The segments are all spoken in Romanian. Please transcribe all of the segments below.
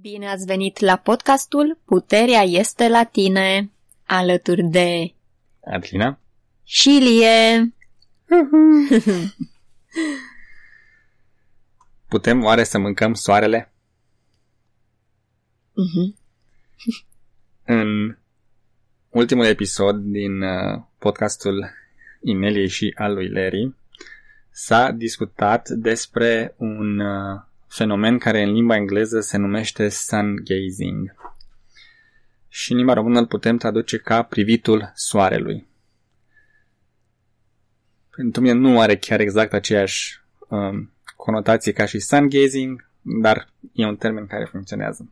Bine ați venit la podcastul Puterea este la tine, alături de Adelina? și Ilie. Putem oare să mâncăm soarele? Mhm. În ultimul episod din uh, podcastul Ineliei și al lui Larry s-a discutat despre un uh, fenomen care în limba engleză se numește sun gazing. Și în limba română îl putem traduce ca privitul soarelui. Pentru mine nu are chiar exact aceeași um, conotație ca și sun gazing, dar e un termen care funcționează.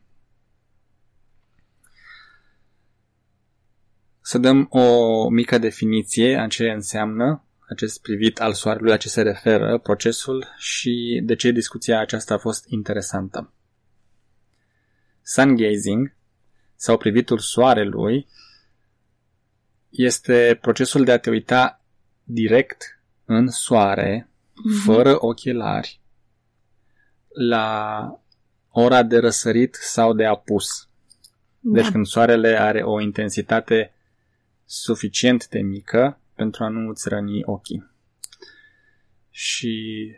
Să dăm o mică definiție a ce înseamnă acest privit al soarelui, la ce se referă procesul și de ce discuția aceasta a fost interesantă. Sun gazing sau privitul soarelui este procesul de a te uita direct în soare, fără ochelari, la ora de răsărit sau de apus. Deci Da. când soarele are o intensitate suficient de mică pentru a nu îți răni ochii. Și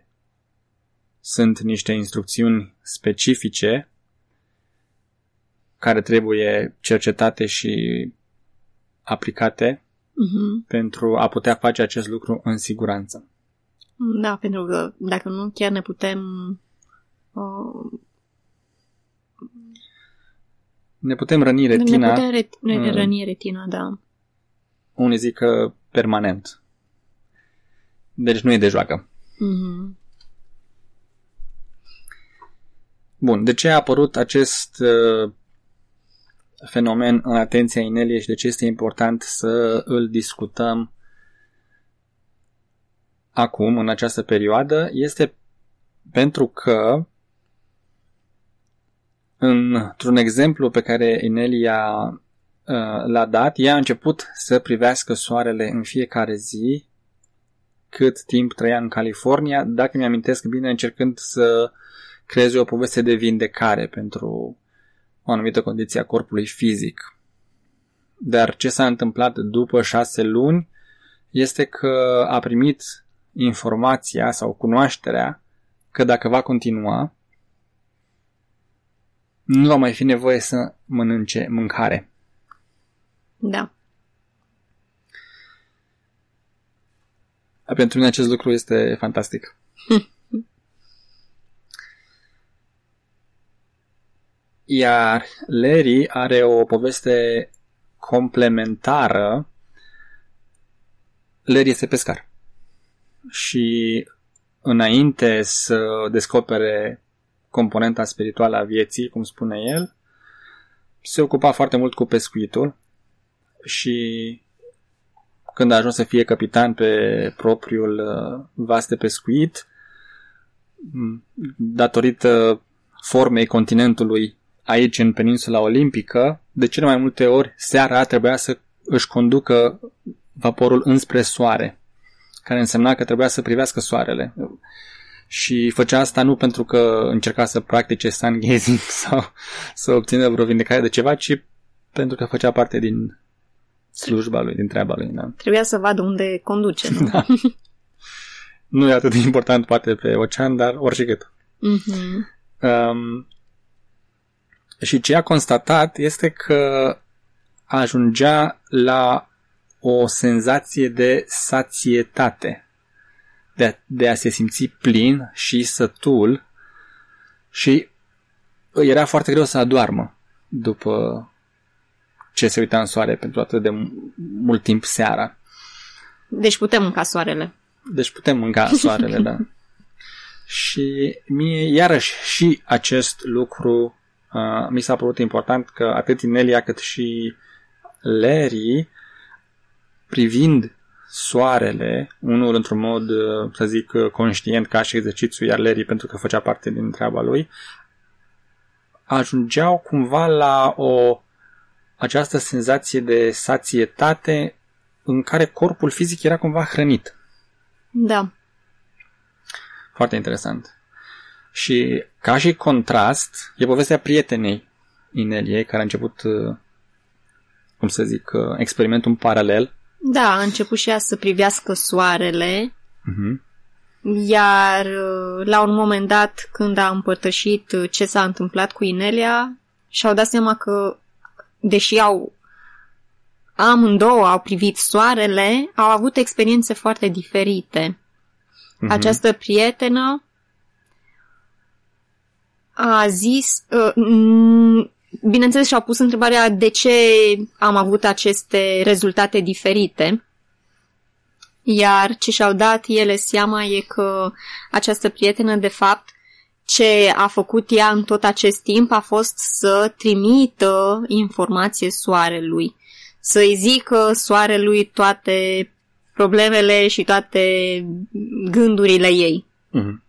sunt niște instrucțiuni specifice care trebuie cercetate și aplicate Mhm. pentru a putea face acest lucru în siguranță. Da, pentru că dacă nu, chiar ne putem uh, Ne putem răni ne retina, putem ret- ne Mm. răni retina, da. unii zic că permanent. Deci nu e de joacă. Mhm. Bun, de ce a apărut acest uh, fenomen în atenția Inelie și de ce este important să îl discutăm acum, în această perioadă, este pentru că într-un exemplu pe care Inelia uh, l-a dat, ea a început să privească soarele în fiecare zi cât timp trăia în California, dacă mi-amintesc bine, încercând să creeze o poveste de vindecare pentru o anumită condiție a corpului fizic. Dar ce s-a întâmplat după șase luni este că a primit informația sau cunoașterea că dacă va continua, nu va mai fi nevoie să mănânce mâncare. Da. Pentru mine acest lucru este fantastic. Iar Larry are o poveste complementară. Larry este pescar. Și înainte să descopere componenta spirituală a vieții, cum spune el, se ocupa foarte mult cu pescuitul și când a ajuns să fie capitan pe propriul uh, vas de pescuit, m, datorită formei continentului aici în peninsula olimpică, de cele mai multe ori seara trebuia să își conducă vaporul înspre soare, care însemna că trebuia să privească soarele. Și făcea asta nu pentru că încerca să practice sun gazing sau să obțină vreo vindecare de ceva, ci pentru că făcea parte din slujba lui, din treaba lui. Da? Trebuia să vadă unde conduce, nu? Da. Nu e atât de important poate pe ocean, dar oricât. Mhm. Um, și ce a constatat este că ajungea la o senzație de sațietate, de a, de a se simți plin și sătul și îi era foarte greu să adoarmă după ce se uita în soare pentru atât de mult timp seara. Deci putem mânca soarele. Deci putem mânca soarele, da. Și mie, iarăși, și acest lucru uh, mi s-a părut important că atât Inelia cât și Larry, privind soarele, unul într-un mod, uh, să zic, uh, conștient ca și exercițiu, iar Larry pentru că făcea parte din treaba lui, ajungeau cumva la o această senzație de sațietate în care corpul fizic era cumva hrănit. Da. Foarte interesant. Și ca și contrast, e povestea prietenei Ineliei, care a început, uh, cum să zic, uh, experimentul în paralel. Da, a început și ea să privească soarele, Uh-huh. iar uh, la un moment dat, când a împărtășit uh, ce s-a întâmplat cu Inelia, și-au dat seama că, deși au amândouă au privit soarele, au avut experiențe foarte diferite. Mhm. Această prietenă a zis, uh, m, bineînțeles și-au pus întrebarea de ce am avut aceste rezultate diferite. Iar ce și-au dat ele seama e că această prietenă, de fapt, ce a făcut ea în tot acest timp a fost să trimită informație soarelui. Să-i zică soarelui toate problemele și toate gândurile ei. Mhm.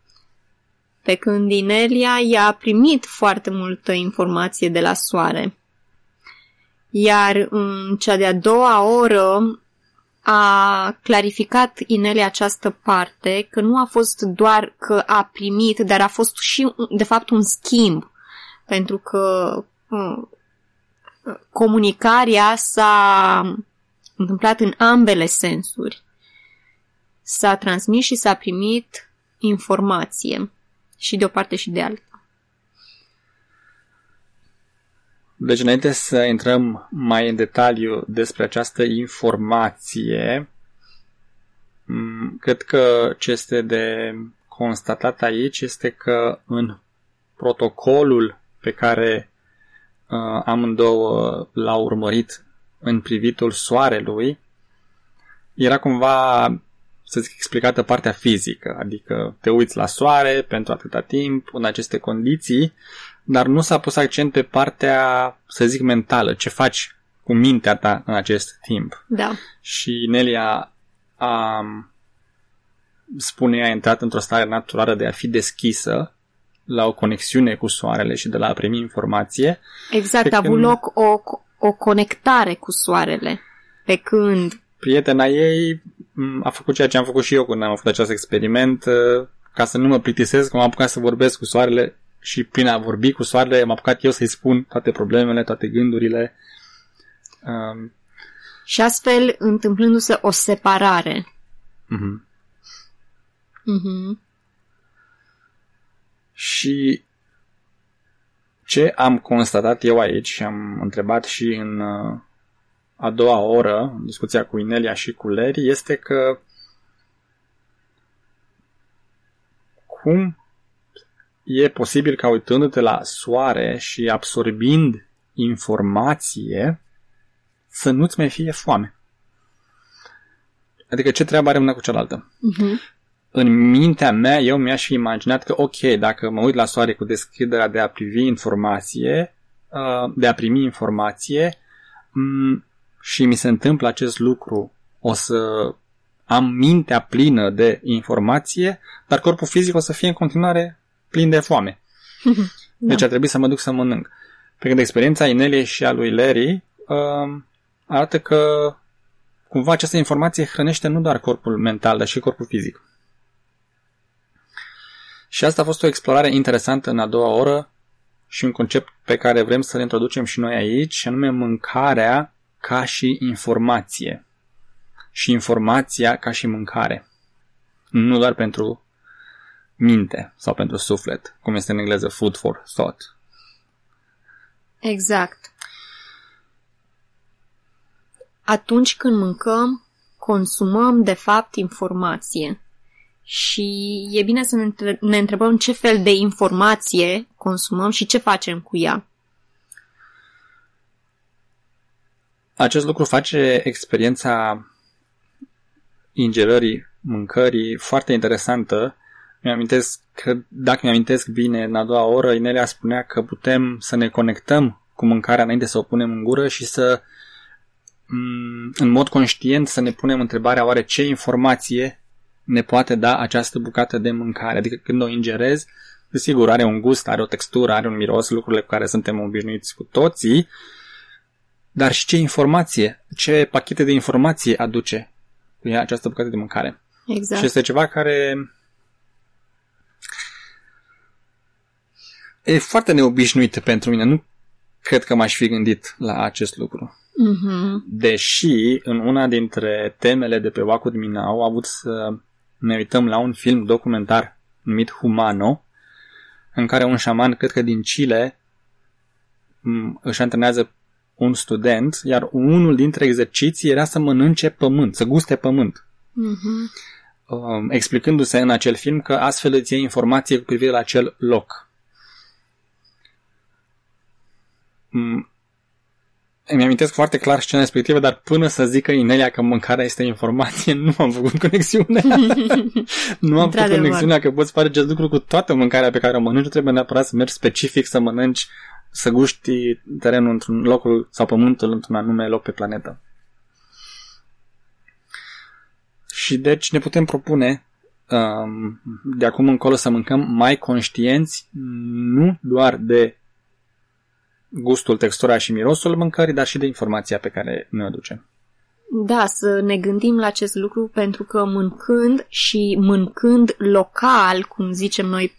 Pe când Inelia i-a primit foarte multă informație de la soare. Iar în cea de-a doua oră a clarificat Inelia această parte, că nu a fost doar că a primit, dar a fost și, de fapt, un schimb. Pentru că uh, comunicarea s-a întâmplat în ambele sensuri. S-a transmis și s-a primit informație și de o parte și de alta. Deci, înainte să intrăm mai în detaliu despre această informație, m, cred că ce este de constatat aici este că în protocolul pe care uh, amândouă l-au urmărit în privitul soarelui, era cumva, să zic, explicată partea fizică, adică te uiți la soare pentru atâta timp, în aceste condiții, dar nu s-a pus accent pe partea, să zic, mentală, ce faci cu mintea ta în acest timp. Da. Și Nelia a, spune, a intrat într-o stare naturală de a fi deschisă la o conexiune cu soarele și de la a primi informație. Exact, Pe a avut când- loc o, o conectare cu soarele. Pe când Prietena ei m, a făcut ceea ce am făcut și eu când am făcut acest experiment, uh, ca să nu mă plictisesc, m-am apucat să vorbesc cu soarele și prin a vorbi cu soarele m-am apucat eu să-i spun toate problemele, toate gândurile. Um, și astfel întâmplându-se o separare. mhm. Mhm. Și ce am constatat eu aici și am întrebat și în uh, a doua oră, în discuția cu Inelia și cu Leri, este că cum e posibil ca uitându-te la soare și absorbind informație să nu-ți mai fie foame. Adică ce treabă are una cu cealaltă? Mhm. în mintea mea, eu mi-aș fi imaginat că, ok, dacă mă uit la soare cu deschiderea de a privi informație, uh, de a primi informație m, și mi se întâmplă acest lucru, o să am mintea plină de informație, dar corpul fizic o să fie în continuare plin de foame. Deci ar trebui să mă duc să mănânc. Pe când experiența Ineliei și a lui Larry uh, arată că cumva această informație hrănește nu doar corpul mental, dar și corpul fizic. Și asta a fost o explorare interesantă în a doua oră și un concept pe care vrem să-l introducem și noi aici, și anume mâncarea ca și informație. Și informația ca și mâncare. Nu doar pentru minte sau pentru suflet, cum este în engleză food for thought. Exact. Atunci când mâncăm, consumăm, de fapt, informație. Și e bine să ne între- ne întrebăm ce fel de informație consumăm și ce facem cu ea. Acest lucru face experiența ingerării mâncării foarte interesantă. Mi-amintesc că, dacă mi-amintesc bine, în a doua oră, Inelia spunea că putem să ne conectăm cu mâncarea înainte să o punem în gură și să, m, în mod conștient, să ne punem întrebarea oare ce informație ne poate da această bucată de mâncare. Adică când o ingerezi, desigur, are un gust, are o textură, are un miros, lucrurile cu care suntem obișnuiți cu toții, dar și ce informație, ce pachete de informație aduce cu ea această bucată de mâncare. Exact. Și este ceva care e foarte neobișnuit pentru mine. Nu cred că m-aș fi gândit la acest lucru. Mhm. Deși în una dintre temele de pe Waku Minau au avut să ne uităm la un film documentar numit Humano, în care un șaman, cred că din Chile, m, își antrenează un student, iar unul dintre exerciții era să mănânce pământ, să guste pământ. Mhm. um, explicându-se în acel film că astfel îți iei informație cu privire la acel loc. Mm, Îmi amintesc foarte clar scena respectivă, dar până să zică Inelia că mâncarea este informație, nu am făcut conexiune. nu am făcut Într-adevăr. conexiunea că poți face acest lucru cu toată mâncarea pe care o mănânci, nu trebuie neapărat să mergi specific să mănânci, să guști terenul într-un locul sau pământul într-un anume loc pe planetă. Și deci ne putem propune um, de acum încolo să mâncăm mai conștienți, nu doar de gustul, textura și mirosul mâncării, dar și de informația pe care ne o ducem. Da, să ne gândim la acest lucru pentru că mâncând și mâncând local, cum zicem noi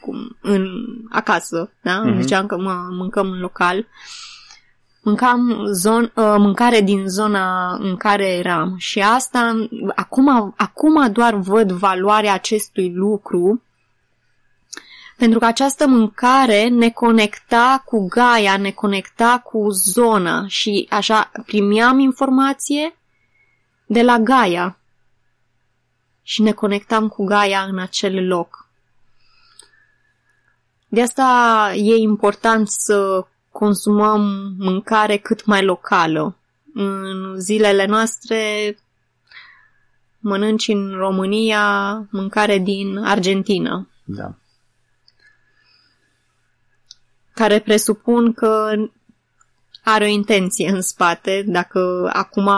cum, în acasă, da? Mhm. Mm-hmm. Ziceam că mă, mâncăm în local. Mâncam zon, uh, mâncare din zona în care eram și asta, acum, acum doar văd valoarea acestui lucru pentru că această mâncare ne conecta cu Gaia, ne conecta cu zona și așa primeam informație de la Gaia și ne conectam cu Gaia în acel loc. De asta e important să consumăm mâncare cât mai locală. În zilele noastre mănânci în România mâncare din Argentina. Da. Care presupun că are o intenție în spate. Dacă acum,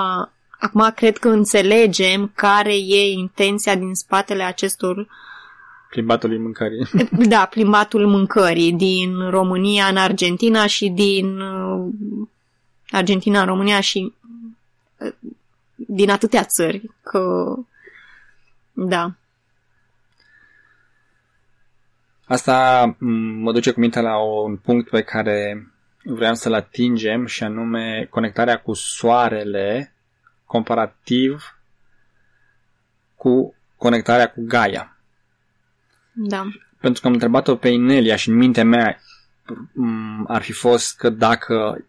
acum cred că înțelegem care e intenția din spatele acestor, Plimbatului mâncării. da, plimbatul mâncării din România în Argentina și din uh, Argentina în România și uh, din atâtea țări. Că, da. Asta m, mă duce cu mintea la un punct pe care vreau să-l atingem și anume conectarea cu soarele comparativ cu conectarea cu Gaia. Da. Pentru că am întrebat-o pe Inelia și în mintea mea m, ar fi fost că dacă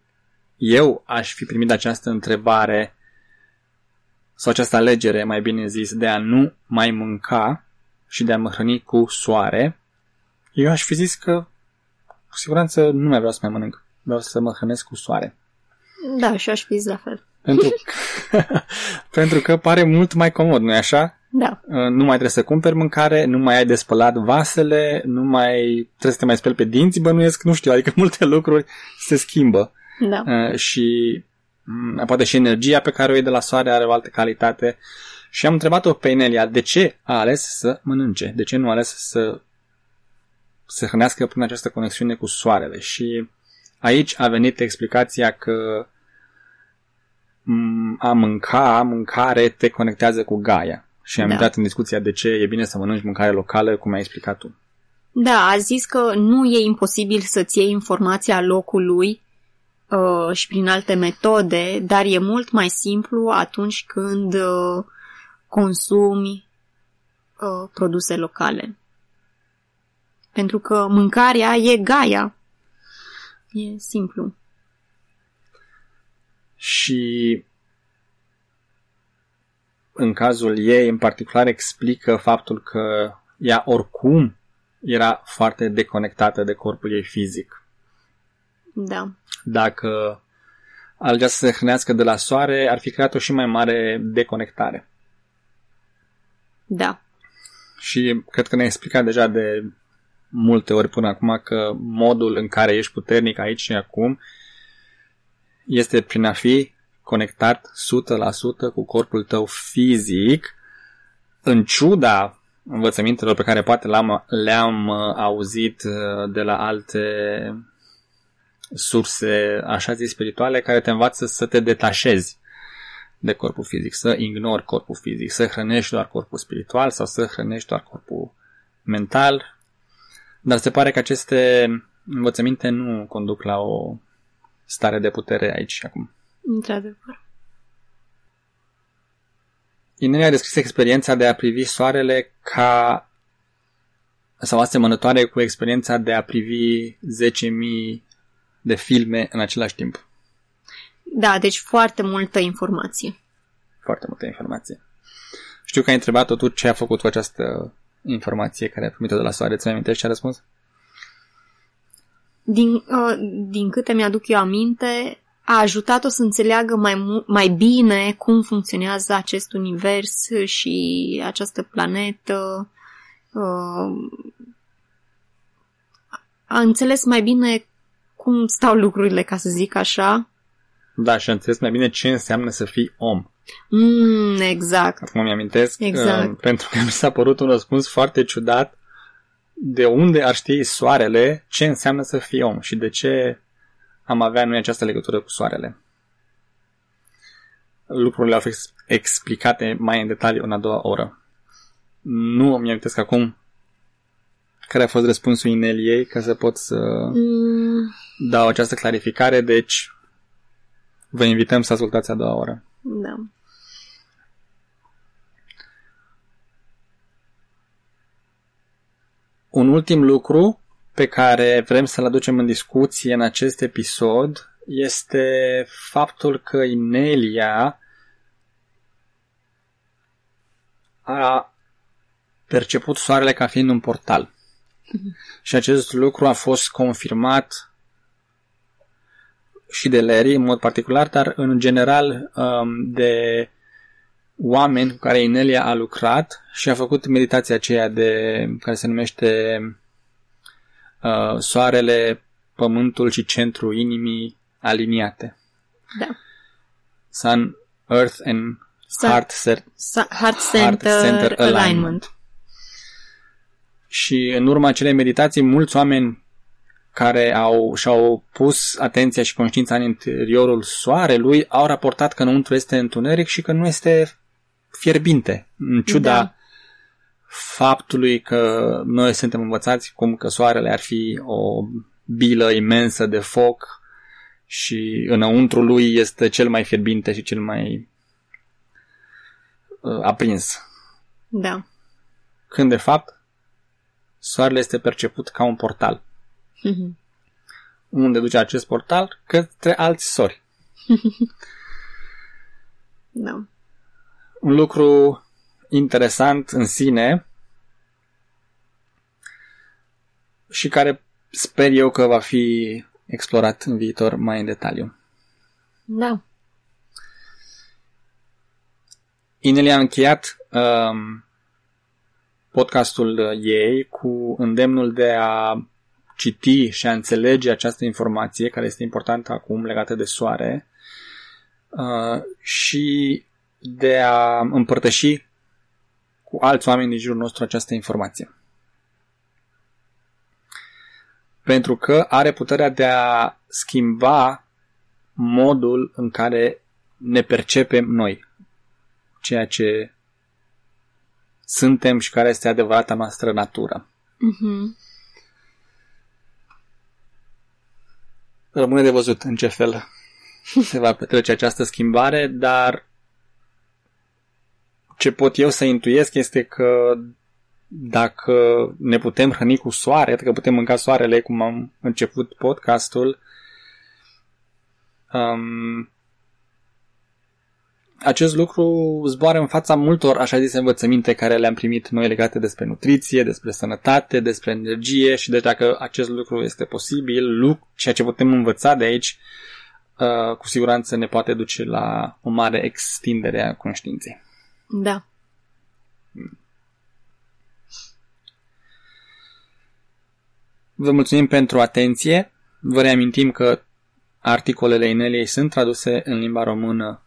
eu aș fi primit această întrebare sau această alegere, mai bine zis, de a nu mai mânca și de a mă hrăni cu soare, eu aș fi zis că cu siguranță nu mai vreau să mai mănânc. Vreau să mă hrănesc cu soare. Da, și aș fi zis la fel. Pentru că, pentru că pare mult mai comod, nu-i așa? Da. Uh, Nu mai trebuie să cumperi mâncare, nu mai ai de spălat vasele, nu mai trebuie să te mai speli pe dinți, bănuiesc, nu știu, adică multe lucruri se schimbă. Da. Uh, și mm, poate și energia pe care o iei de la soare are o altă calitate. Și am întrebat-o pe Inelia de ce a ales să mănânce, de ce nu a ales să se hrănească prin această conexiune cu soarele. Și aici a venit explicația că mm, a mânca, mâncare te conectează cu Gaia. Și am Da. intrat în discuția de ce e bine să mănânci mâncare locală, cum ai explicat tu. Da, a zis că nu e imposibil să-ți iei informația locului uh, și prin alte metode, dar e mult mai simplu atunci când uh, consumi uh, produse locale. Pentru că mâncarea e gaia. E simplu. Și în cazul ei, în particular, explică faptul că ea oricum era foarte deconectată de corpul ei fizic. Da. Dacă alegea să se hrănească de la soare, ar fi creat o și mai mare deconectare. Da. Și cred că ne-ai explicat deja de multe ori până acum că modul în care ești puternic aici și acum este prin a fi conectat 100% cu corpul tău fizic, în ciuda învățămintelor pe care poate le-am, le-am uh, auzit uh, de la alte surse, așa zis, spirituale, care te învață să te detașezi de corpul fizic, să ignori corpul fizic, să hrănești doar corpul spiritual sau să hrănești doar corpul mental. Dar se pare că aceste învățăminte nu conduc la o stare de putere aici și acum. Într-adevăr. Inelia a descris experiența de a privi soarele ca sau asemănătoare cu experiența de a privi 10.000 de filme în același timp. Da, deci foarte multă informație. Foarte multă informație. Știu că ai întrebat-o tu ce a făcut cu această informație care a primit-o de la soare. Ți-mi amintești ce a răspuns? Din, uh, din câte mi-aduc eu aminte, a ajutat-o să înțeleagă mai, mu- mai bine cum funcționează acest univers și această planetă. Uh, a înțeles mai bine cum stau lucrurile, ca să zic așa. Da, și a înțeles mai bine ce înseamnă să fii om. Mm, exact. Acum mi-amintesc, Exact. uh, pentru că mi s-a părut un răspuns foarte ciudat de unde ar ști soarele ce înseamnă să fii om și de ce am avea noi această legătură cu soarele. Lucrurile au fost explicate mai în detaliu în a doua oră. Nu mi amintesc acum care a fost răspunsul Ineliei ca să pot să Mm, dau această clarificare, deci vă invităm să ascultați a doua oră. Da. Un ultim lucru pe care vrem să-l aducem în discuție în acest episod este faptul că Inelia a perceput soarele ca fiind un portal. Și acest lucru a fost confirmat și de Larry în mod particular, dar în general um, de oameni cu care Inelia a lucrat și a făcut meditația aceea de, care se numește uh, Soarele, Pământul și Centrul Inimii aliniate. Da. Sun, Earth and Sun- Heart Center. Sa- Heart Center, Heart Center alignment. Alignment. Și în urma acelei meditații, mulți oameni care au, și-au pus atenția și conștiința în interiorul soarelui au raportat că înăuntru este întuneric și că nu este fierbinte, în ciuda Da. faptului că noi suntem învățați cum că soarele ar fi o bilă imensă de foc și înăuntru lui este cel mai fierbinte și cel mai uh, aprins. Da. Când de fapt soarele este perceput ca un portal. Mhm. Unde duce acest portal? Către alți sori. Da. Un lucru interesant în sine și care sper eu că va fi explorat în viitor mai în detaliu. Da. Inelia a încheiat um, podcastul ei cu îndemnul de a citi și a înțelege această informație care este importantă acum legată de soare uh, și de a împărtăși cu alți oameni din jurul nostru această informație. Pentru că are puterea de a schimba modul în care ne percepem noi, ceea ce suntem și care este adevărata noastră natură. Mhm. Rămâne de văzut în ce fel se va petrece această schimbare, dar ce pot eu să intuiesc este că dacă ne putem hrăni cu soare, că putem mânca soarele, cum am început podcastul, um, acest lucru zboară în fața multor așa zise învățăminte care le-am primit noi legate despre nutriție, despre sănătate, despre energie și deci dacă acest lucru este posibil, lucru, ceea ce putem învăța de aici, uh, cu siguranță ne poate duce la o mare extindere a conștiinței. Da. Vă mulțumim pentru atenție. Vă reamintim că articolele Ineliei sunt traduse în limba română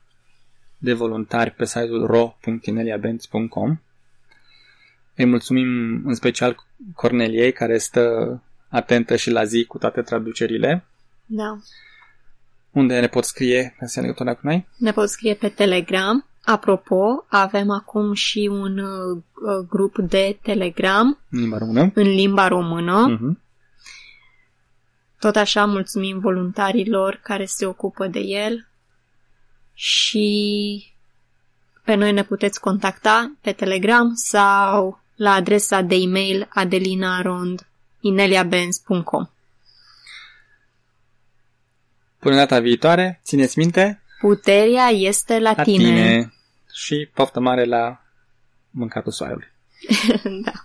de voluntari pe site-ul ro.ineliabenz.com Îi mulțumim în special Corneliei, care stă atentă și la zi cu toate traducerile. Da. Unde ne pot scrie ca să ia legătura cu noi? Ne pot scrie pe Telegram Apropo, avem acum și un uh, grup de Telegram În limba română. în limba română. Mhm. Tot așa mulțumim voluntarilor care se ocupă de el și pe noi ne puteți contacta pe Telegram sau la adresa de e-mail adelinarond.ineliabenz.com Până data viitoare, țineți minte, Puterea este la, la tine. Și poftă mare la mâncatul soaiului. da.